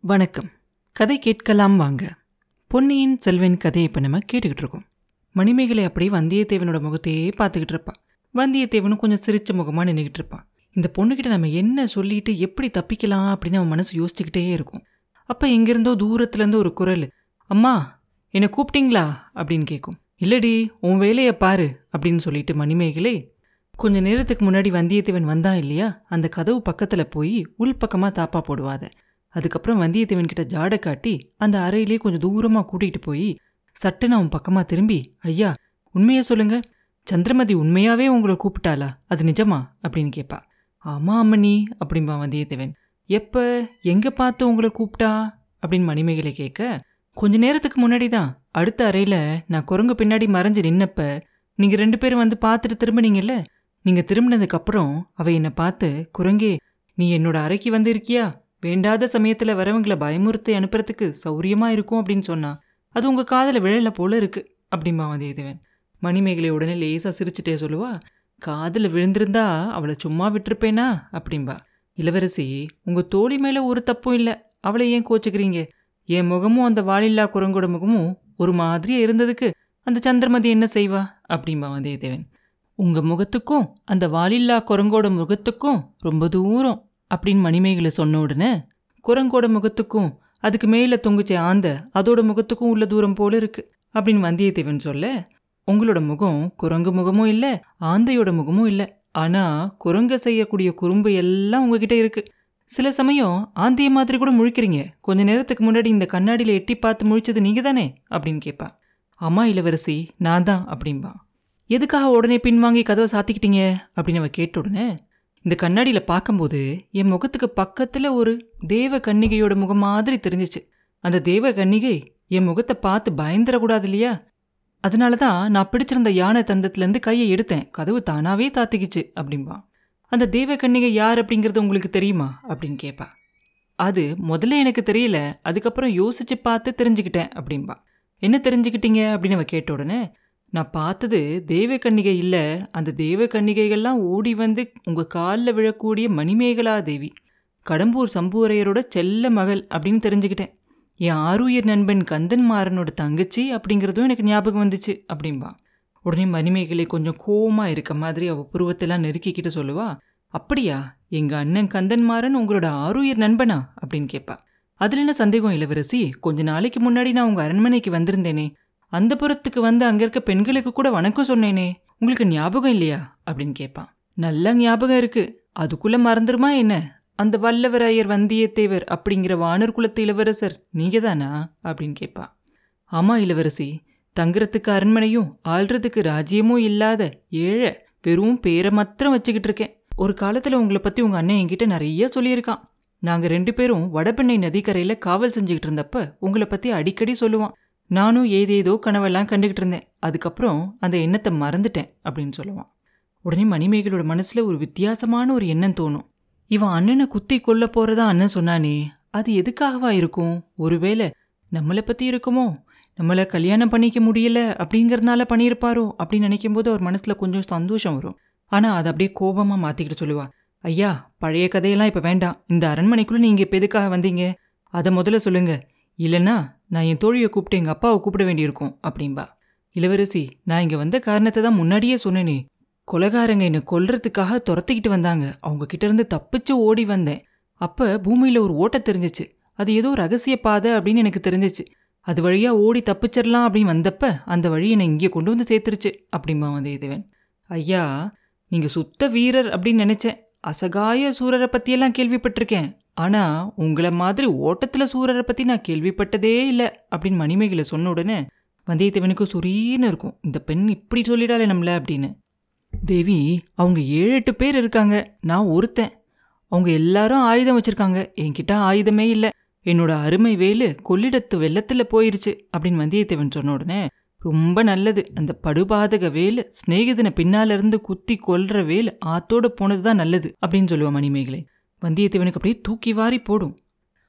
வணக்கம். கதை கேட்கலாம் வாங்க. பொன்னியின் செல்வன் கதையை இப்போ நம்ம கேட்டுக்கிட்டு இருக்கோம். மணிமேகலை அப்படியே வந்தியத்தேவனோட முகத்தையே பார்த்துக்கிட்டு இருப்பான் வந்தியத்தேவனும் கொஞ்சம் சிரிச்ச முகமாக நின்றுக்கிட்டு இருப்பான் இந்த பொண்ணுக்கிட்ட நம்ம என்ன சொல்லிட்டு எப்படி தப்பிக்கலாம் அப்படின்னு அவன் மனசு யோசிச்சுக்கிட்டே இருக்கும். அப்போ எங்கிருந்தோ தூரத்துலேருந்து ஒரு குரல் அம்மா என்னை கூப்பிட்டீங்களா? அப்படின்னு கேட்கும் இல்லடி உன் வேலையை பாரு அப்படின்னு சொல்லிட்டு மணிமேகலை கொஞ்ச நேரத்துக்கு முன்னாடி வந்தியத்தேவன் வந்தான் இல்லையா? அந்த கதவு பக்கத்தில் போய் உள்பக்கமாக தாப்பா போடுவாத. அதுக்கப்புறம் வந்தியத்தேவன் கிட்ட ஜாடை காட்டி அந்த அறையிலே கொஞ்சம் தூரமாக கூட்டிகிட்டு போய் சட்டுன்னு அவன் பக்கமாக திரும்பி ஐயா உண்மையை சொல்லுங்க. சந்திரமதி உண்மையாவே உங்களை கூப்பிட்டாளா? அது நிஜமா? அப்படின்னு கேட்பா ஆமா அம்மனி அப்படிம்பா வந்தியத்தேவன். எப்ப எங்க பார்த்து உங்களை கூப்பிட்டா? அப்படின்னு மணிமேகலை கேட்க கொஞ்ச நேரத்துக்கு முன்னாடி தான் அடுத்த அறையில நான் குரங்கு பின்னாடி மறைஞ்சு நின்னப்ப நீங்க ரெண்டு பேரும் வந்து பார்த்துட்டு திரும்பினீங்கல்ல? நீங்க திரும்பினதுக்கப்புறம் அவ என்னை பார்த்து குரங்கே நீ என்னோட அறைக்கு வந்திருக்கியா? வேண்டாத சமயத்துல வரவங்கள பயமுறுத்தி அனுப்புறதுக்கு சௌரியமா இருக்கும் அப்படின்னு சொன்னா அது உங்க காதல விழல போல இருக்கு அப்படிம்பா வந்தியத்தேவன் மணிமேகலை உடனே லேசாக சிரிச்சுட்டே சொல்லுவா காதுல விழுந்திருந்தா அவளை சும்மா விட்டுருப்பேனா? அப்படிம்பா. இளவரசி உங்க தோழி மேல ஒரு தப்பும் இல்ல. அவளை ஏன் கோச்சுக்கிறீங்க? என் முகமும் அந்த வாலில்லா குரங்கோட முகமும் ஒரு மாதிரியா இருந்ததுக்கு அந்த சந்திரமதி என்ன செய்வா? அப்படிம்பா வந்தியத்தேவன் உங்க முகத்துக்கும் அந்த வாலில்லா குரங்கோட முகத்துக்கும் ரொம்ப தூரம். அப்படின்னு மணிமேகலை சொன்ன உடனே குரங்கோட முகத்துக்கும் அதுக்கு மேலே தொங்குச்சே ஆந்த அதோட முகத்துக்கும் உள்ள தூரம் போல இருக்கு அப்படின்னு வந்தியத்தேவன் சொல்ல உங்களோட முகம் குரங்கு முகமும் இல்லை ஆந்தையோட முகமும் இல்லை ஆனா குரங்க செய்யக்கூடிய குறும்பு எல்லாம் உங்ககிட்ட இருக்கு. சில சமயம் ஆந்தைய மாதிரி கூட முழிக்கிறீங்க கொஞ்ச நேரத்துக்கு முன்னாடி இந்த கண்ணாடியில எட்டி பார்த்து முழிச்சது நீங்க தானே அப்படின்னு கேட்பா அம்மா இளவரசி நான் தான் அப்படின்பா எதுக்காக உடனே பின்வாங்கி கதவை சாத்திக்கிட்டீங்க அப்படின்னு அவ கேட்ட உடனே இந்த கண்ணாடியில் பார்க்கும்போது என் முகத்துக்கு பக்கத்தில் ஒரு தேவ கன்னிகையோட முகம் மாதிரி தெரிஞ்சிச்சு. அந்த தேவ கன்னிகை என் முகத்தை பார்த்து பயந்துடக்கூடாது இல்லையா? அதனால தான் நான் பிடிச்சிருந்த யானை தந்தத்துலேருந்து கையை எடுத்தேன். கதவு தானாவே தாத்திக்கிச்சு அப்படின்பா அந்த தேவ கன்னிகை யார் அப்படிங்கிறது உங்களுக்கு தெரியுமா? அப்படின்னு கேட்பா அது முதல்ல எனக்கு தெரியல அதுக்கப்புறம் யோசிச்சு பார்த்து தெரிஞ்சுக்கிட்டேன் அப்படின்பா என்ன தெரிஞ்சுக்கிட்டீங்க அப்படின்னு அவ கேட்ட உடனே நான் பார்த்தது தேவ கன்னிகை இல்லை. அந்த தேவ கன்னிகைகள்லாம் ஓடி வந்து உங்கள் காலில் விழக்கூடிய மணிமேகலா தேவி. கடம்பூர் சம்புவரையரோட செல்ல மகள் அப்படின்னு தெரிஞ்சுக்கிட்டேன். என் ஆருயிர் நண்பன் கந்தன்மாறனோட தங்கச்சி அப்படிங்கிறதும் எனக்கு ஞாபகம் வந்துச்சு அப்படின்பா உடனே மணிமேகலை கொஞ்சம் கோமாக இருக்க மாதிரி அவள் புருவத்தெல்லாம் நெருக்கிக்கிட்டு சொல்லுவா அப்படியா எங்கள் அண்ணன் கந்தன்மாறன் உங்களோட ஆருயிர் நண்பனா? அப்படின்னு கேட்பா அதில் என்ன சந்தேகம் இளவரசி? கொஞ்ச நாளைக்கு முன்னாடி நான் உங்கள் அரண்மனைக்கு வந்திருந்தேனே. அந்த புறத்துக்கு வந்து அங்க இருக்க பெண்களுக்கு கூட வணக்கம் சொன்னேனே உங்களுக்கு ஞாபகம் இல்லையா? அப்படின்னு கேட்பான் நல்ல ஞாபகம் இருக்கு. அதுக்குள்ள மறந்துருமா என்ன? அந்த வல்லவராயர் வந்தியத்தேவர் அப்படிங்கிற வானர் குலத்து இளவரசர் நீங்க தானா அப்படின்னு கேட்பா ஆமா இளவரசி தங்குறதுக்கு அரண்மனையும் ஆள்றதுக்கு ராஜ்யமும் இல்லாத ஏழை வெறும் பேரை மாத்திரம் வச்சுக்கிட்டு இருக்கேன். ஒரு காலத்துல உங்களை பத்தி உங்க அண்ணன் என்கிட்ட நிறைய சொல்லியிருக்கான். நாங்க ரெண்டு பேரும் வடபெண்ணை நதிக்கரையில காவல் செஞ்சுக்கிட்டு இருந்தப்ப உங்களை பத்தி அடிக்கடி சொல்லுவான். நானும் ஏதேதோ கனவெல்லாம் கண்டுகிட்டு இருந்தேன். அதுக்கப்புறம் அந்த எண்ணத்தை மறந்துட்டேன் அப்படின்னு சொல்லுவான். உடனே மணிமேகலோட மனசுல ஒரு வித்தியாசமான ஒரு எண்ணம் தோணும். இவன் அண்ணனை குத்தி கொல்ல போறதா அண்ணன் சொன்னானே அது எதுக்காகவா இருக்கும்? ஒருவேளை நம்மளை பத்தி இருக்குமோ? நம்மளை கல்யாணம் பண்ணிக்க முடியல அப்படிங்கிறதுனால பண்ணியிருப்பாரோ? அப்படின்னு நினைக்கும் போது அவர் மனசுல கொஞ்சம் சந்தோஷம் வரும். ஆனா அதை அப்படியே கோபமா மாத்திக்கிட்டு சொல்லுவா ஐயா பழைய கதையெல்லாம் இப்ப வேண்டாம். இந்த அரண்மனைக்குள்ள நீங்க இப்ப எதுக்காக வந்தீங்க? அதை முதல்ல சொல்லுங்க. இல்லைன்னா நான் என் தோழியை கூப்பிட்டு எங்கள் அப்பாவை கூப்பிட வேண்டியிருக்கும் அப்படின்பா இளவரசி நான் இங்கே வந்த காரணத்தை தான் முன்னாடியே சொன்னேனே. கொலகாரங்க என்னை கொல்றதுக்காக துரத்திக்கிட்டு வந்தாங்க. அவங்க கிட்டேருந்து தப்பிச்சு ஓடி வந்தேன். அப்போ பூமியில் ஒரு ஓட்ட தெரிஞ்சிச்சு. அது ஏதோ ரகசிய பாதை அப்படின்னு எனக்கு தெரிஞ்சிச்சு. அது வழியா ஓடி தப்பிச்சிடலாம் அப்படின்னு வந்தப்ப அந்த வழி என்னை இங்கே கொண்டு வந்து சேர்த்துருச்சு அப்படிம்பா இதுவன் ஐயா நீங்கள் சுத்த வீரர் அப்படின்னு நினச்சேன். அசகாய சூரரை பற்றியெல்லாம் கேள்விப்பட்டிருக்கேன். ஆனால் உங்களை மாதிரி ஓட்டத்தில் சூரரை பற்றி நான் கேள்விப்பட்டதே இல்லை அப்படின்னு மணிமேகலை சொன்ன உடனே வந்தியத்தேவனுக்கு சுரீன்னு இருக்கும். இந்த பெண் இப்படி சொல்லிடாலே நம்மள அப்படின்னு. தேவி அவங்க ஏழு எட்டு பேர் இருக்காங்க. நான் ஒருத்தன். அவங்க எல்லாரும் ஆயுதம் வச்சுருக்காங்க. என்கிட்ட ஆயுதமே இல்லை. என்னோட அருமை வேலு கொள்ளிடத்து வெள்ளத்தில் போயிருச்சு அப்படின்னு வந்தியத்தேவன் சொன்ன உடனே ரொம்ப நல்லது. அந்த படுபாதக வேல் சிநேகிதனை பின்னால இருந்து குத்தி கொல்ற வேல் ஆத்தோட போனதுதான் நல்லது அப்படின்னு சொல்லுவான் மணிமேகலை. வந்தியத்தேவனுக்கு அப்படியே தூக்கி வாரி போடும்.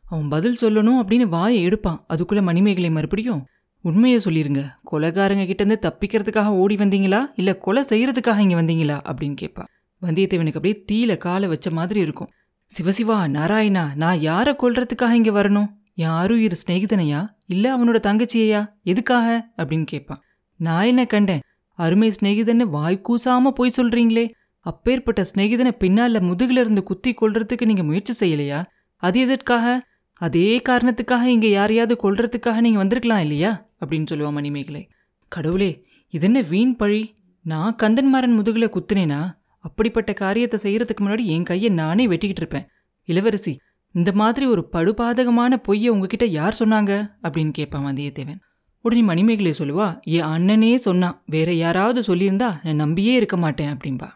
அவன் பதில் சொல்லணும் அப்படின்னு வாயை எடுப்பான். அதுக்குள்ளே மணிமேகலை மறுபடியும் உண்மையை சொல்லிருங்க. கொலைகாரங்க கிட்டேருந்து தப்பிக்கிறதுக்காக ஓடி வந்தீங்களா? இல்லை கொலை செய்கிறதுக்காக இங்கே வந்தீங்களா? அப்படின்னு கேட்பான் வந்தியத்தேவனுக்கு அப்படியே தீல காலை வச்ச மாதிரி இருக்கும். சிவசிவா நாராயணா நான் யாரை கொல்றதுக்காக இங்கே வரணும்? யாரும் இரு சிநேகிதனையா? இல்ல அவனோட தங்கச்சியையா? எதுக்காக? அப்படின்னு கேட்பான். நான் என்ன கண்டேன்? அருமை சிநேகிதன்னு வாய் கூசாம போய் சொல்றீங்களே. அப்பேற்பட்ட சிநேகிதனை பின்னால முதுகுல இருந்து குத்தி கொள்றதுக்கு நீங்க முயற்சி செய்யலையா? அது எதற்காக? அதே காரணத்துக்காக இங்க யாரையாவது கொல்றதுக்காக நீங்க வந்திருக்கலாம் இல்லையா? அப்படின்னு சொல்லுவா மணிமேகலை. கடவுளே இதென்ன வீண் பழி? நான் கந்தன்மாரன் முதுகுல குத்துனேனா? அப்படிப்பட்ட காரியத்தை செய்யறதுக்கு முன்னாடி என் கையை நானே வெட்டிக்கிட்டு இருப்பேன். இளவரசி இந்த மாதிரி ஒரு படுபாதகமான பொய்யை உங்ககிட்ட யார் சொன்னாங்க? அப்படின்னு கேட்பான் வந்தியத்தேவன். உடனே மணிமேகலை சொல்லுவா என் அண்ணனே சொன்னான் வேற யாராவது சொல்லியிருந்தா நான் நம்பியே இருக்க மாட்டேன் அப்படின்பா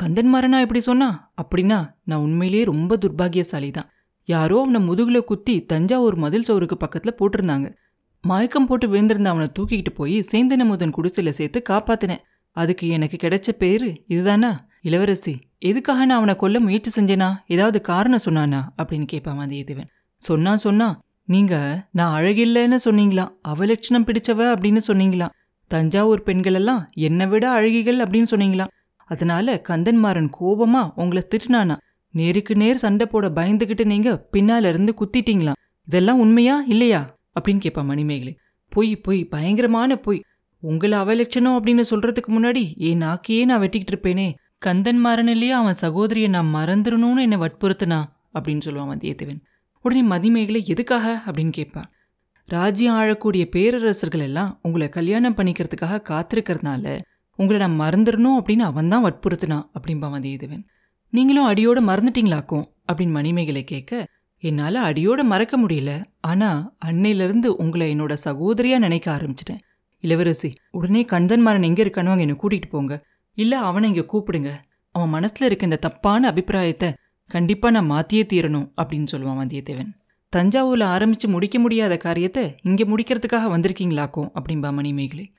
கந்தன்மாரனா இப்படி சொன்னா? அப்படின்னா நான் உண்மையிலேயே ரொம்ப துர்பாகியசாலி தான் யாரோ அவனை முதுகில் குத்தி தஞ்சாவூர் மதில் சோறுக்கு பக்கத்தில் போட்டிருந்தாங்க. மயக்கம் போட்டு விழுந்திருந்த அவனை தூக்கிக்கிட்டு போய் சேந்தன முதன் சேர்த்து காப்பாத்தினேன். அதுக்கு எனக்கு கிடைச்ச பேர் இதுதானா? இளவரசி எதுக்காக நான் அவனை கொல்ல முயற்சி செஞ்சேனா? ஏதாவது காரணம் சொன்னானா? அப்படின்னு கேட்பான் வந்தியத்தேவன். சொன்னா சொன்னா நீங்க நான் அழகில்லைன்னு சொன்னீங்களா? அவலட்சணம் பிடிச்சவ அப்படின்னு சொன்னீங்களாம் தஞ்சாவூர் பெண்கள் எல்லாம் என்னை விட அழகிகள் அப்படின்னு சொன்னீங்களாம் அதனால கந்தன்மாறன் கோபமா உங்களை திட்டுனானா? நேருக்கு நேர் சண்டை போட பயந்துகிட்டு நீங்க பின்னால இருந்து குத்திட்டீங்களாம் இதெல்லாம் உண்மையா இல்லையா? அப்படின்னு கேட்பா மணிமேகலை. பொய் பொய் பயங்கரமான பொய். உங்களை அவலட்சணம் அப்படின்னு சொல்றதுக்கு முன்னாடி என் நாக்கையே நான் வெட்டிக்கிட்டு இருப்பேனே. கந்தன் இல்லையா அவன் சகோதரியை நான் மறந்துடணும்னு என்னை வற்புறுத்தினா? அப்படின்னு சொல்லுவான் வந்தியத்தேவன் உடனே மதிமேகலை எதுக்காக? அப்படின்னு கேட்பான். ராஜ்யம் ஆழக்கூடிய பேரரசர்கள் எல்லாம் உங்களை கல்யாணம் பண்ணிக்கிறதுக்காக காத்திருக்கிறதுனால உங்களை நான் மறந்துடணும் அப்படின்னு அவன் தான் வற்புறுத்தினான் அப்படின்பா வந்தியத்தேவன் நீங்களும் அடியோட மறந்துட்டீங்களாக்கும்? அப்படின்னு மணிமேகலை கேட்க என்னால் அடியோட மறக்க முடியல. ஆனா அன்னையிலேருந்து உங்களை என்னோட சகோதரியா நினைக்க ஆரம்பிச்சிட்டேன். இளவரசி உடனே கந்தன்மாரன் எங்க இருக்கானோ அங்கே என்னை கூட்டிட்டு போங்க. இல்ல அவனை இங்க கூப்பிடுங்க. அவன் மனசுல இருக்க இந்த தப்பான அபிப்பிராயத்தை கண்டிப்பா நான் மாத்தியே தீரணும் அப்படின்னு சொல்லுவான் வந்தியத்தேவன். தஞ்சாவூர்ல ஆரம்பிச்சு முடிக்க முடியாத காரியத்தை இங்க முடிக்கிறதுக்காக வந்திருக்கீங்களாக்கும் அப்படின்பா மணிமேகலை.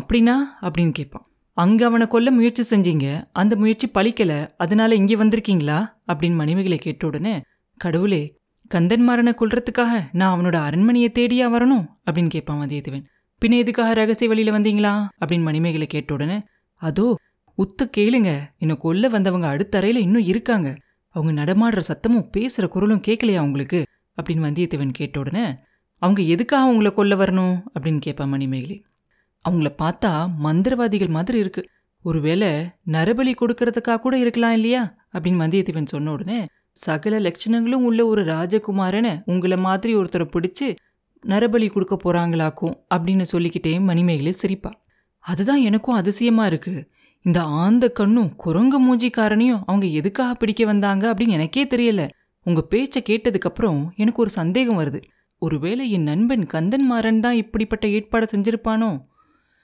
அப்படின்னா? அப்படின்னு கேட்பான். அங்க அவனை கொல்ல முயற்சி செஞ்சீங்க அந்த முயற்சி பழிக்கல அதனால இங்கே வந்திருக்கீங்களா? அப்படின்னு மணிமேகலை கேட்ட உடனே கடவுளே கந்தன்மாரனை கொல்றதுக்காக நான் அவனோட அரண்மனையை தேடியா வரணும்? அப்படின்னு கேட்பான் வந்தியத்தேவன். பின்ன எதுக்காக ரகசிய வழியில வந்தீங்களா? அப்படின்னு மணிமேகலை கேட்ட உடனே அதோ உத்து கேளுங்க. என்னை கொல்ல வந்தவங்க அடுத்த அறையில இன்னும் இருக்காங்க. அவங்க நடமாடுற சத்தமும் பேசுற குரலும் கேட்கலையா அவங்களுக்கு அப்படின்னு வந்தியத்தேவன் கேட்ட உடனே அவங்க எதுக்காக உங்களை கொல்ல வரணும்? அப்படின்னு கேட்பான் மணிமேகலை. அவங்கள பார்த்தா மந்திரவாதிகள் மாதிரி இருக்கு. ஒருவேளை நரபலி கொடுக்கறதுக்காக கூட இருக்கலாம் இல்லையா? அப்படின்னு வந்தியத்தேவன் சொன்ன உடனே சகல லட்சணங்களும் உள்ள ஒரு ராஜகுமாரனை உங்களை மாதிரி ஒருத்தரை பிடிச்சி நரபலி கொடுக்க போறாங்களாக்கும் அப்படின்னு சொல்லிக்கிட்டே மணிமேகலை சிரிப்பா. அதுதான் எனக்கும் அதிசயமா இருக்கு. இந்த ஆந்த கண்ணும் குரங்கு மூஞ்சிக்காரனையும் அவங்க எதுக்காக பிடிக்க வந்தாங்க அப்படின்னு எனக்கே தெரியல. உங்க பேச்சை கேட்டதுக்கப்புறம் எனக்கு ஒரு சந்தேகம் வருது. ஒருவேளை என் நண்பன் கந்தன்மாறன் தான் இப்படிப்பட்ட ஏற்பாடு செஞ்சிருப்பானோ?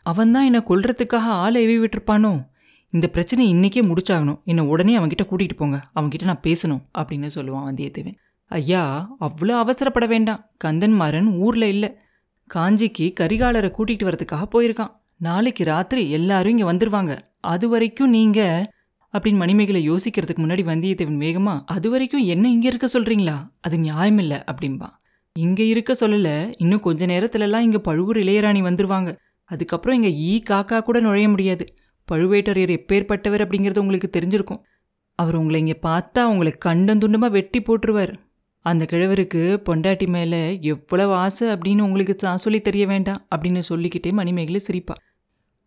அவன் தான் என்னை கொல்றதுக்காக ஆளை எவி விட்டுருப்பானோ? இந்த பிரச்சனை இன்னைக்கே முடிச்சாகணும். என்னை உடனே அவன்கிட்ட கூட்டிகிட்டு போங்க. அவன்கிட்ட நான் பேசணும் அப்படின்னு சொல்லுவான் வந்தியத்தேவன். ஐயா அவ்வளோ அவசரப்பட வேண்டாம். கந்தன்மாறன் ஊரில் இல்லை. காஞ்சிக்கு கரிகாலரை கூட்டிகிட்டு வரதுக்காக போயிருக்கான். நாளைக்கு ராத்திரி எல்லாரும் இங்கே வந்துடுவாங்க அது வரைக்கும் நீங்க அப்படின்னு மணிமேகலை யோசிக்கிறதுக்கு முன்னாடி வந்தியத்தேவன் வேகமா அது வரைக்கும் என்ன இங்கே இருக்க சொல்றீங்களா? அது நியாயமில்லை அப்படின்பா இங்கே இருக்க சொல்லல. இன்னும் கொஞ்ச நேரத்துலலாம் இங்கே பழுவூர் இளையராணி வந்துருவாங்க. அதுக்கப்புறம் இங்கே ஈ காக்கா கூட நுழைய முடியாது. பழுவேட்டரையர் எப்பேற்பட்டவர் அப்படிங்கிறது உங்களுக்கு தெரிஞ்சிருக்கும். அவர் உங்களை இங்கே பார்த்தா உங்களை கண்டந்துண்டமாக வெட்டி போட்டுருவார். அந்த கிழவருக்கு பொண்டாட்டி மேலே எவ்வளவு ஆசை அப்படின்னு உங்களுக்கு சொல்லி தெரிய வேண்டாம் அப்படின்னு சொல்லிக்கிட்டே மணிமேகலை சிரிப்பா.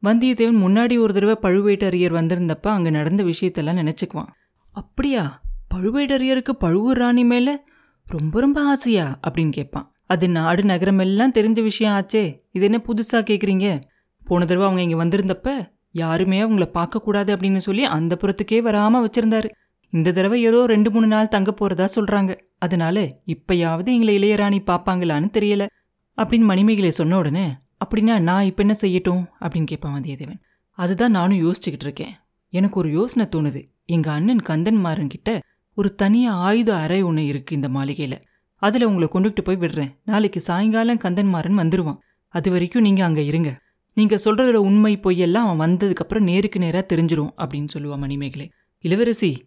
வந்தியத்தேவன் முன்னாடி ஒரு தடவை பழுவேட்டரையர் வந்திருந்தப்ப அங்கே நடந்த விஷயத்தெல்லாம் நினச்சிக்குவான். அப்படியா? பழுவேட்டரையருக்கு பழுவூர் ராணி மேலே ரொம்ப ரொம்ப ஆசையா? அப்படின்னு கேட்பான். அது நாடு நகரம் எல்லாம் தெரிஞ்ச விஷயம் ஆச்சே. இது என்ன புதுசாக கேட்குறீங்க போன தடவை அவங்க இங்கே வந்திருந்தப்ப யாருமே அவங்கள பார்க்கக்கூடாது அப்படின்னு சொல்லி அந்த புறத்துக்கே வராமல் வச்சிருந்தாரு. இந்த தடவை ஏதோ ரெண்டு மூணு நாள் தங்க போறதா சொல்றாங்க. அதனால இப்பயாவது எங்களை இளையராணி பார்ப்பாங்களான்னு தெரியல. அப்படின்னு மணிமேகலை சொன்ன உடனே அப்படின்னா நான் இப்போ என்ன செய்யட்டும்? அப்படின்னு கேட்பான் வந்தியத்தேவன். அதுதான் நானும் யோசிச்சுக்கிட்டு இருக்கேன். எனக்கு ஒரு யோசனை தோணுது. எங்க அண்ணன் கந்தன்மாரன்கிட்ட ஒரு தனியா ஆயுத அறை ஒன்று இருக்கு இந்த மாளிகையில. அதுல உங்களை கொண்டுகிட்டு போய் விடுறேன். நாளைக்கு சாயங்காலம் கந்தன்மாரன் வந்துருவான். அது வரைக்கும் நீங்க அங்க இருங்க. நீங்க சொல்றதோட உண்மை பொய்யெல்லாம் அவன் வந்ததுக்கப்புறம் நேருக்கு நேராக தெரிஞ்சிரும் அப்படின்னு சொல்லுவான் மணிமேகலை. இளவரசி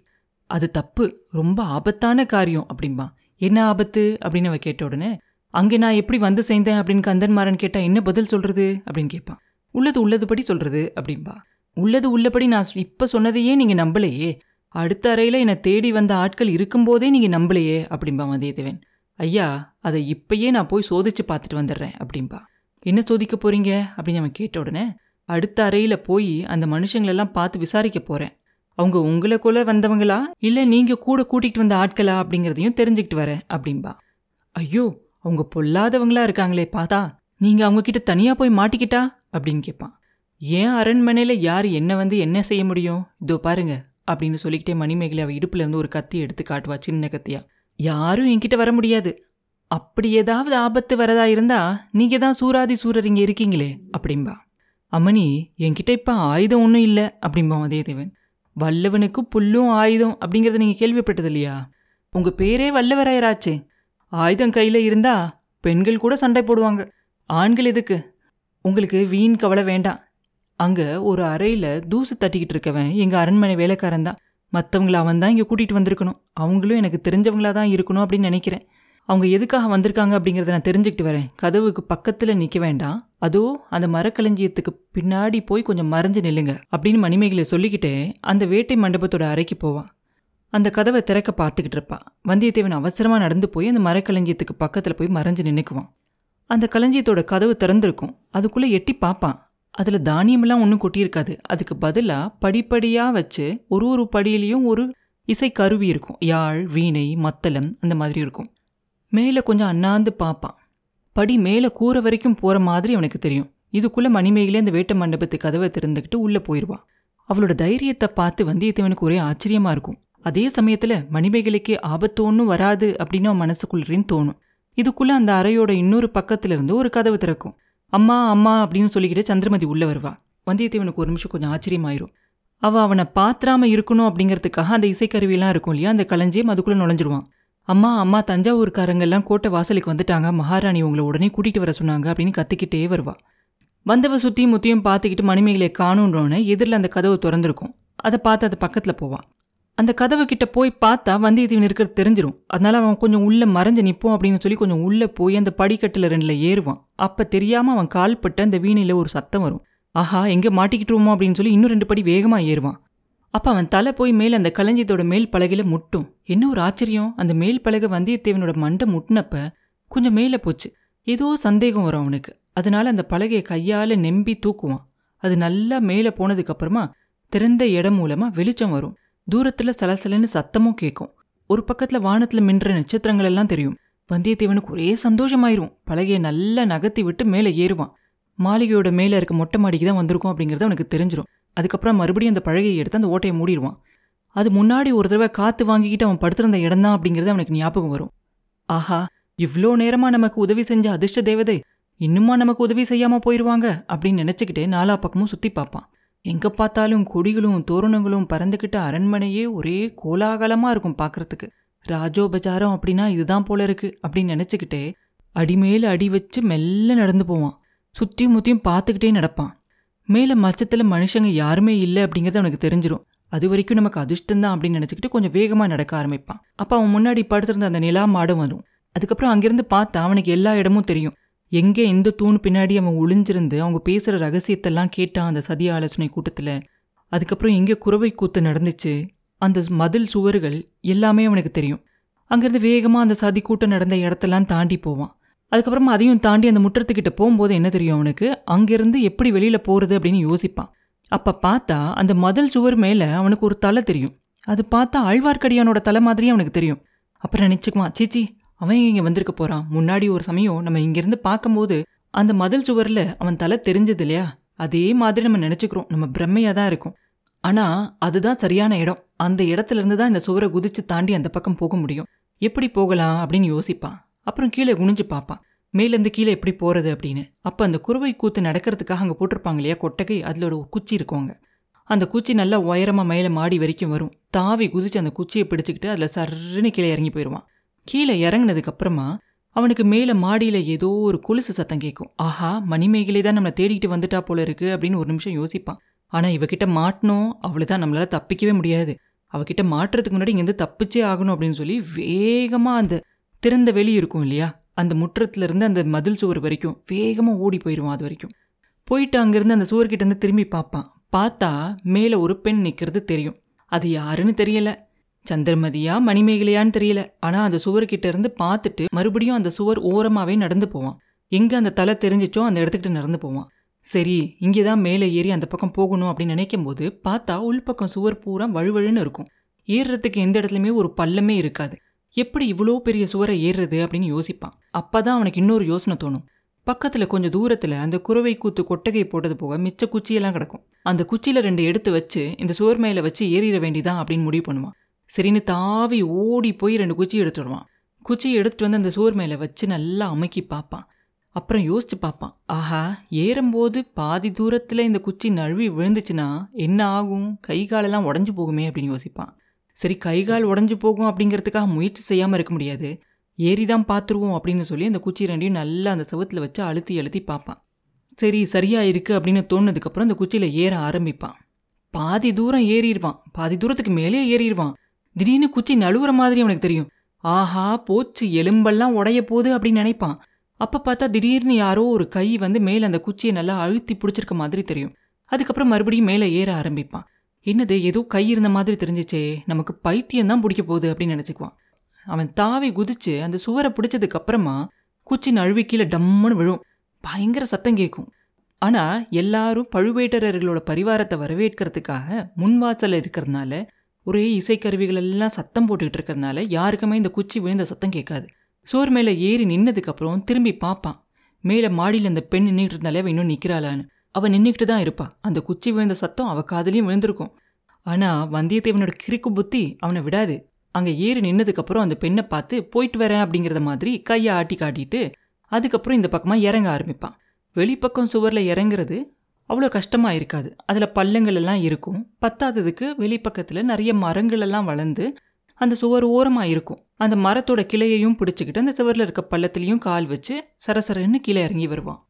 அது தப்பு. ரொம்ப ஆபத்தான காரியம் அப்படின்பா என்ன ஆபத்து? அப்படின்னு அவ கேட்ட உடனே அங்கே நான் எப்படி வந்து சேர்ந்தேன் அப்படின்னு கந்தன்மாரன் கேட்டால் என்ன பதில் சொல்கிறது அப்படின்னு கேட்பான். உள்ளது உள்ளதுபடி சொல்கிறது அப்படின்பா. உள்ளது உள்ளபடி நான் இப்போ சொன்னதையே நீங்கள் நம்பலையே. அடுத்த அறையில் என்னை தேடி வந்த ஆட்கள் இருக்கும்போதே நீங்கள் நம்பலையே அப்படின்பா வந்தியத்தேவன் ஐயா அதை இப்பயே நான் போய் சோதிச்சு பார்த்துட்டு வந்துடுறேன் அப்படின்பா. என்ன சோதிக்க போறீங்க? அப்படின்னு அவன் கேட்ட உடனே அடுத்த அறையில் போய் அந்த மனுஷங்களெல்லாம் பார்த்து விசாரிக்க போறேன். அவங்க உங்களை கொள்ள வந்தவங்களா? இல்லை நீங்கள் கூட கூட்டிகிட்டு வந்த ஆட்களா? அப்படிங்கிறதையும் தெரிஞ்சுக்கிட்டு வரேன் அப்படின்பா. ஐயோ அவங்க பொல்லாதவங்களா இருக்காங்களே பார்த்தா நீங்க அவங்க கிட்ட தனியா போய் மாட்டிக்கிட்டா? அப்படின்னு கேட்பான் ஏன் அரண்மனையில் யார் என்ன வந்து என்ன செய்ய முடியும்? இதோ பாருங்க அப்படின்னு சொல்லிக்கிட்டே மணிமேகலை அவள் இடுப்புல இருந்து ஒரு கத்தி எடுத்து காட்டுவா சின்ன கத்தியா. யாரும் என்கிட்ட வர முடியாது. அப்படி ஏதாவது ஆபத்து வரதா இருந்தா நீங்க தான் சூராதி சூரர் இங்கே இருக்கீங்களே அப்படின்பா அம்மணி என்கிட்ட இப்ப ஆயுதம் ஒன்றும் இல்லை அப்படிம்பான் வந்தியத்தேவன் வல்லவனுக்கு புல்லும் ஆயுதம் அப்படிங்கறத நீங்க கேள்விப்பட்டது இல்லையா உங்க பேரே வல்லவராயராச்சே. ஆயுதம் கையில் இருந்தா பெண்கள் கூட சண்டை போடுவாங்க. ஆண்கள் எதுக்கு? உங்களுக்கு வீண் கவலை வேண்டாம். அங்கே ஒரு அறையில் தூசு தட்டிக்கிட்டு இருக்கவன் எங்கள் அரண்மனை வேலைக்காரன் தான். மற்றவங்கள அவன் தான் இங்கே கூட்டிகிட்டு வந்திருக்கணும். அவங்களும் எனக்கு தெரிஞ்சவங்களாக தான் இருக்கணும் அப்படின்னு நினைக்கிறேன். அவங்க எதுக்காக வந்திருக்காங்க அப்படிங்கிறத நான் தெரிஞ்சுக்கிட்டு வரேன். கதவுக்கு பக்கத்தில் நிற்க வேண்டாம். அதோ அந்த மரக்களஞ்சியத்துக்கு பின்னாடி போய் கொஞ்சம் மறைஞ்சு நில்லுங்க அப்படின்னு மணிமேகலை சொல்லிக்கிட்டே அந்த வேட்டை மண்டபத்தோட அறைக்கு போவான். அந்த கதவை திறக்க பார்த்துக்கிட்டு இருப்பான் வந்தியத்தேவன் அவசரமாக நடந்து போய் அந்த மரக்களஞ்சியத்துக்கு பக்கத்தில் போய் மறைஞ்சு நின்னுக்குவான். அந்த களஞ்சியத்தோட கதவு திறந்திருக்கும். அதுக்குள்ளே எட்டி பார்ப்பான். அதில் தானியமெல்லாம் ஒன்றும் கொட்டியிருக்காது. அதுக்கு பதிலாக படிப்படியாக வச்சு ஒரு ஒரு படியிலையும் ஒரு இசை கருவி இருக்கும். யாழ் வீணை மத்தளம் அந்த மாதிரி இருக்கும். மேலே கொஞ்சம் அண்ணாந்து பார்ப்பான். படி மேலே கூற வரைக்கும் போகிற மாதிரி அவனுக்கு தெரியும். இதுக்குள்ளே மணிமேகலே அந்த வேட்ட மண்டபத்து கதவை திறந்துக்கிட்டு உள்ளே போயிடுவான் அவளோட தைரியத்தை பார்த்து வந்தியத்தேவனுக்கு ஒரே ஆச்சரியமாக இருக்கும். அதே சமயத்தில் மணிமேகலைக்கு ஆபத்து ஒன்றும் வராது அப்படின்னு அவன் மனசுக்குள்ளேன்னு தோணும். இதுக்குள்ளே அந்த அறையோட இன்னொரு பக்கத்துல இருந்து ஒரு கதவு திறக்கும். அம்மா அம்மா அப்படின்னு சொல்லிக்கிட்டு சந்திரமதி உள்ள வருவா. வந்தியத்தேவனுக்கு ஒரு நிமிஷம் கொஞ்சம் ஆச்சரியமாயிரும். அவ அவனை பாத்திராம இருக்கணும் அப்படிங்கிறதுக்காக அந்த இசைக்கருவியெல்லாம் இருக்கும் இல்லையா அந்த களஞ்சியம் அதுக்குள்ள நுழைஞ்சிருவான். அம்மா அம்மா தஞ்சாவூர்காரங்கெல்லாம் கோட்டை வாசலுக்கு வந்துட்டாங்க. மகாராணி உங்களை உடனே கூட்டிட்டு வர சொன்னாங்க அப்படின்னு கத்திக்கிட்டே வருவா. வந்தவ சுத்தியும் முத்தியும் பார்த்துக்கிட்டு மணிமேகலை காணுன்றோன்னு எதிரில் அந்த கதவு திறந்திருக்கும். அதை பார்த்து அது பக்கத்தில் போவான். அந்த கதவு கிட்ட போய் பார்த்தா வந்தியத்தேவன் இருக்கிறது தெரிஞ்சிடும் அதனால அவன் கொஞ்சம் உள்ள மறைஞ்சு நிற்போம் அப்படின்னு சொல்லி கொஞ்சம் உள்ள போய் அந்த படிக்கட்டில் ரெண்டுல ஏறுவான். அப்ப தெரியாம அவன் கால்பட்டு அந்த வீணையில ஒரு சத்தம் வரும். ஆஹா எங்க மாட்டிக்கிட்டுருவோமோ அப்படின்னு சொல்லி இன்னும் ரெண்டு படி வேகமா ஏறுவான். அப்ப அவன் தலை போய் மேல அந்த களஞ்சியத்தோட மேல் பலகையில முட்டும். என்ன ஒரு ஆச்சரியம். அந்த மேல் பலகை வந்தியத்தேவனோட மண்டை முட்டினப்ப கொஞ்சம் மேலே போச்சு. ஏதோ சந்தேகம் வரும் அவனுக்கு. அதனால அந்த பலகையை கையால நெம்பி தூக்குவான். அது நல்லா மேலே போனதுக்கு அப்புறமா திறந்த இடம் மூலமா வெளிச்சம் வரும். தூரத்துல சலசலன்னு சத்தமும் கேட்கும் ஒரு பக்கத்துல வானத்துல மின்ற நட்சத்திரங்கள் எல்லாம் தெரியும். வந்தியத்தேவனுக்கு ஒரே சந்தோஷமாயிரும். பலகையை நல்லா நகர்த்தி விட்டு மேலே ஏறுவான். மாளிகையோட மேலே இருக்க மொட்டை மாடிக்கு தான் வந்திருக்கும் அப்படிங்கிறது அவனுக்கு தெரிஞ்சிடும் அதுக்கப்புறம் மறுபடியும் அந்த பழகையை எடுத்து அந்த ஓட்டையை மூடிடுவான். அது முன்னாடி ஒரு தடவை காத்து வாங்கிக்கிட்டு அவன் படுத்திருந்த இடம் தான் அப்படிங்கிறது அவனுக்கு ஞாபகம் வரும். ஆஹா இவ்வளோ நேரமா நமக்கு உதவி செஞ்ச அதிர்ஷ்ட தேவதை இன்னுமா நமக்கு உதவி செய்யாம போயிடுவாங்க அப்படின்னு நினைச்சுக்கிட்டே நாலா பக்கமும் சுத்தி பார்ப்பான். எங்க பார்த்தாலும் கொடிகளும் தோரணங்களும் பறந்துக்கிட்ட அரண்மனையே ஒரே கோலாகலமா இருக்கும் பாக்குறதுக்கு. ராஜோபச்சாரம் அப்படின்னா இதுதான் போல இருக்கு அப்படின்னு நினைச்சுக்கிட்டே அடிமேல் அடி வச்சு மெல்ல நடந்து போவான். சுத்தியும் முத்தியும் பார்த்துக்கிட்டே நடப்பான். மேல மச்சத்துல மனுஷங்க யாருமே இல்லை அப்படிங்கிறது அவனுக்கு தெரிஞ்சிடும் அது வரைக்கும் நமக்கு அதிர்ஷ்டம்தான் அப்படின்னு நினச்சிக்கிட்டு கொஞ்சம் வேகமாக நடக்க ஆரம்பிப்பான். அப்போ அவன் முன்னாடி படுத்திருந்த அந்த நிலா மாடம் வரும். அதுக்கப்புறம் அங்கிருந்து பார்த்தா அவனுக்கு எல்லா இடமும் தெரியும். எங்கே எந்த தூண் பின்னாடி அவன் ஒளிஞ்சிருந்து அவங்க பேசுகிற ரகசியத்தெல்லாம் கேட்டான் அந்த சதி ஆலோசனை கூட்டத்தில். அதுக்கப்புறம் எங்கே குறவை கூத்து நடந்துச்சு அந்த மதில் சுவர்கள் எல்லாமே அவனுக்கு தெரியும். அங்கேருந்து வேகமாக அந்த சதி கூட்டம் நடந்த இடத்தெல்லாம் தாண்டி போவான். அதுக்கப்புறமா அதையும் தாண்டி அந்த முற்றத்துக்கிட்ட போகும்போது என்ன தெரியும் அவனுக்கு? அங்கேருந்து எப்படி வெளியில் போகிறது அப்படின்னு யோசிப்பான். அப்போ பார்த்தா அந்த மதில் சுவர் மேலே அவனுக்கு ஒரு தலை தெரியும். அது பார்த்தா ஆழ்வார்க்கடியானோட தலை மாதிரியே அவனுக்கு தெரியும். அப்புறம் நினச்சிக்குவான் சீச்சி அவன் இங்கே வந்திருக்க போகிறான் முன்னாடி ஒரு சமயம் நம்ம இங்கேருந்து பார்க்கும்போது அந்த மதில் சுவரில் அவன் தலை தெரிஞ்சது இல்லையா? அதே மாதிரி நம்ம நினச்சிக்கிறோம். நம்ம பிரம்மையாக தான் இருக்கும். ஆனால் அதுதான் சரியான இடம். அந்த இடத்துல இருந்து தான் இந்த சுவரை குதிச்சு தாண்டி அந்த பக்கம் போக முடியும். எப்படி போகலாம் அப்படின்னு யோசிப்பான். அப்புறம் கீழே குனிஞ்சு பார்ப்பான். மேலேருந்து கீழே எப்படி போகிறது அப்படின்னு. அப்போ அந்த குருவை கூத்து நடக்கிறதுக்காக அங்கே போட்டிருப்பாங்க இல்லையா? கொட்டகை அதில் ஒரு குச்சி இருக்குவாங்க அந்த குச்சி நல்லா உயரமாக மேலே மாடி வரைக்கும் வரும். தாவி குதிச்சு அந்த குச்சியை பிடிச்சிக்கிட்டு அதில் சர்ன்னு கீழே இறங்கி போயிடுவான் கீழே இறங்கினதுக்கு அப்புறமா அவனுக்கு மேலே மாடியில் ஏதோ ஒரு கொலுசு சத்தம் கேட்கும் ஆஹா மணிமேகலை தான் நம்மளை தேடிக்கிட்டு வந்துட்டா போல இருக்கு அப்படின்னு ஒரு நிமிஷம் யோசிப்பான். ஆனால் இவகிட்ட மாட்டணும் அவளை தான் தப்பிக்கவே முடியாது. அவகிட்ட மாட்டுறதுக்கு முன்னாடி இங்கேருந்து தப்பிச்சே ஆகணும் அப்படின்னு சொல்லி வேகமாக அந்த திறந்த வெளி இருக்கும் இல்லையா அந்த முற்றத்துலேருந்து அந்த மதில் சுவர் வரைக்கும் வேகமாக ஓடி போயிடுவான் அது வரைக்கும். போயிட்டு அங்கேருந்து அந்த சுவர்கிட்ட இருந்து திரும்பி பார்ப்பான். பார்த்தா மேலே ஒரு பெண் நிற்கிறது தெரியும். அது யாருன்னு தெரியலை. சந்திரமதியா மணிமேகலையான்னு தெரியல. ஆனா அந்த சுவர்கிட்ட இருந்து பார்த்துட்டு மறுபடியும் அந்த சுவர் ஓரமாவே நடந்து போவான். எங்க அந்த தலை தெரிஞ்சிச்சோ அந்த இடத்துக்கிட்ட நடந்து போவான். சரி இங்கே தான் மேலே ஏறி அந்த பக்கம் போகணும் அப்படின்னு நினைக்கும் போது பார்த்தா உள்பக்கம் சுவர் பூரா வழுவழுன்னு இருக்கும். ஏறுறதுக்கு எந்த இடத்துலையுமே ஒரு பள்ளமே இருக்காது. எப்படி இவ்வளோ பெரிய சுவரை ஏறுறது அப்படின்னு யோசிப்பான். அப்பதான் அவனுக்கு இன்னொரு யோசனை தோணும். பக்கத்துல கொஞ்சம் தூரத்துல அந்த குறவை கூத்து கொட்டகை போட்டது போக மிச்ச குச்சியெல்லாம் கிடக்கும். அந்த குச்சியில ரெண்டு எடுத்து வச்சு இந்த சுவர் மேல வச்சு ஏறிட வேண்டிதான் அப்படின்னு முடிவு பண்ணுவான். சரின்னு தாவி ஓடி போய் ரெண்டு குச்சி எடுத்துடுவான் வருவான். குச்சியை எடுத்துட்டு வந்து அந்த சோர் மேலே வச்சு நல்லா அமுக்கி பார்ப்பான். அப்புறம் யோசிச்சு பார்ப்பான். ஆஹா ஏறும்போது பாதி தூரத்தில் இந்த குச்சி நழுவி விழுந்துச்சுன்னா என்ன ஆகும்? கை காலெல்லாம் உடஞ்சு போகுமே அப்படின்னு யோசிப்பான். சரி கை கால் உடஞ்சு போகும் அப்படிங்கிறதுக்காக முயற்சி செய்யாமல் இருக்க முடியாது. ஏறி தான் பார்த்துருவோம் அப்படின்னு சொல்லி அந்த குச்சி ரெண்டையும் நல்லா அந்த செவுத்துல வச்சு அழுத்தி அழுத்தி பார்ப்பான். சரி சரியாக இருக்கு அப்படின்னு தோணுனதுக்கப்புறம் அந்த குச்சியில் ஏற ஆரம்பிப்பான். பாதி தூரம் ஏறிடுவான். பாதி தூரத்துக்கு மேலே ஏறிடுவான். திடீர்னு குச்சி நழுவுற மாதிரி அவனுக்கு தெரியும். ஆஹா போச்சு எலும்பெல்லாம் உடைய போகுது அப்படின்னு நினைப்பான். அப்ப பார்த்தா திடீர்னு யாரோ ஒரு கை வந்து மேல அந்த குச்சியை நல்லா அழுத்தி பிடிச்சிருக்க மாதிரி தெரியும். அதுக்கப்புறம் மறுபடியும் மேலே ஏற ஆரம்பிப்பான். என்னது ஏதோ கை இருந்த மாதிரி தெரிஞ்சிச்சே நமக்கு பைத்தியம் தான் பிடிக்க போகுது அப்படின்னு நினச்சிக்குவான். அவன் தாவி குதிச்சு அந்த சுவரை பிடிச்சதுக்கு அப்புறமா குச்சி நழுவி கீழே டம்முன்னு விழும். பயங்கர சத்தம் கேட்கும் ஆனா எல்லாரும் பழுவேட்டரர்களோட பரிவாரத்தை வரவேற்கிறதுக்காக முன்வாசல்ல இருக்கிறதுனால ஒரே இசைக்கருவிகள் எல்லாம் சத்தம் போட்டுக்கிட்டு இருக்கிறதுனால யாருக்குமே இந்த குச்சி விழுந்த சத்தம் கேட்காது. சோர் மேலே ஏறி நின்னதுக்கப்புறம் திரும்பி பார்ப்பான் மேலே மாடியில் அந்த பெண் நின்றுட்டு இருந்தாலே அவன் இன்னும் நிற்கிறாளான்னு அவன் நின்றுக்கிட்டு தான் இருப்பான் அந்த குச்சி விழுந்த சத்தம் அவள் காதலையும் விழுந்திருக்கும். ஆனால் வந்தியத்தேவனோட கிறுக்கு புத்தி அவனை விடாது. அங்கே ஏறி நின்னதுக்கப்புறம் அந்த பெண்ணை பார்த்து போயிட்டு வரேன் அப்படிங்கிறத மாதிரி கையை ஆட்டி காட்டிட்டு அதுக்கப்புறம் இந்த பக்கமாக இறங்க ஆரம்பிப்பான். வெளிப்பக்கம் சுவரில் இறங்குறது அவ்வளோ கஷ்டமாக இருக்காது. அதில் பள்ளங்கள் எல்லாம் இருக்கும். பத்தாததுக்கு வெளிப்பக்கத்தில் நிறைய மரங்கள் எல்லாம் வளர்ந்து அந்த சுவர் ஓரமாக இருக்கும். அந்த மரத்தோட கிளையையும் பிடிச்சிக்கிட்டு அந்த சுவரில் இருக்க பள்ளத்துலயும் கால் வச்சு சரசரன்னு கீழே இறங்கி வருவான்.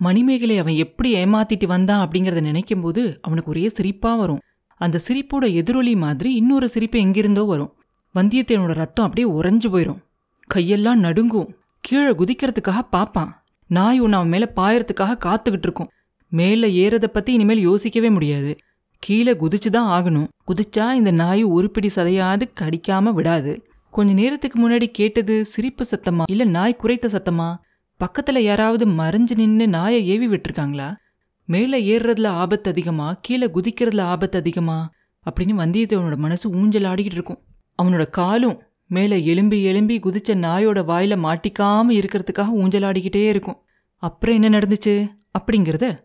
மணிமேகலை அவன் எப்படி ஏமாத்திட்டு வந்தான் அப்படிங்கிறத நினைக்கும் போது அவனுக்கு ஒரே சிரிப்பாக வரும். அந்த சிரிப்போட எதிரொலி மாதிரி இன்னொரு சிரிப்பு எங்கிருந்தோ வரும். வந்தியத்தேவனோட ரத்தம் அப்படியே உறைஞ்சு போயிடும் கையெல்லாம் நடுங்கும். கீழே குதிக்கிறதுக்காக பார்ப்பான். நாய் ஒன்று அவன் மேலே பாயறதுக்காக காத்துக்கிட்டு இருக்கும். மேலே ஏறதை பற்றி இனிமேல் யோசிக்கவே முடியாது. கீழே குதிச்சு தான் ஆகணும். குதிச்சா இந்த நாய் உருப்பிடி சதையாது கடிக்காம விடாது. கொஞ்ச நேரத்துக்கு முன்னாடி கேட்டது சிரிப்பு சத்தமா? இல்ல நாய் குறைத்த சத்தமா? பக்கத்துல யாராவது மறைஞ்சு நின்னு நாயை ஏவி விட்டுருக்காங்களா? மேலே ஏறுறதுல ஆபத்து அதிகமா? கீழே குதிக்கிறதுல ஆபத்து அதிகமா? அப்படின்னு வந்தியத்தேவனோட மனசு ஊஞ்சல் ஆடிக்கிட்டு இருக்கும். அவனோட காலும் மேலே எலும்பி எலும்பி குதிச்ச நாயோட வாயில மாட்டிக்காம இருக்கிறதுக்காக ஊஞ்சலாடிக்கிட்டே இருக்கும். அப்புறம் என்ன நடந்துச்சு? அப்படிங்கிறத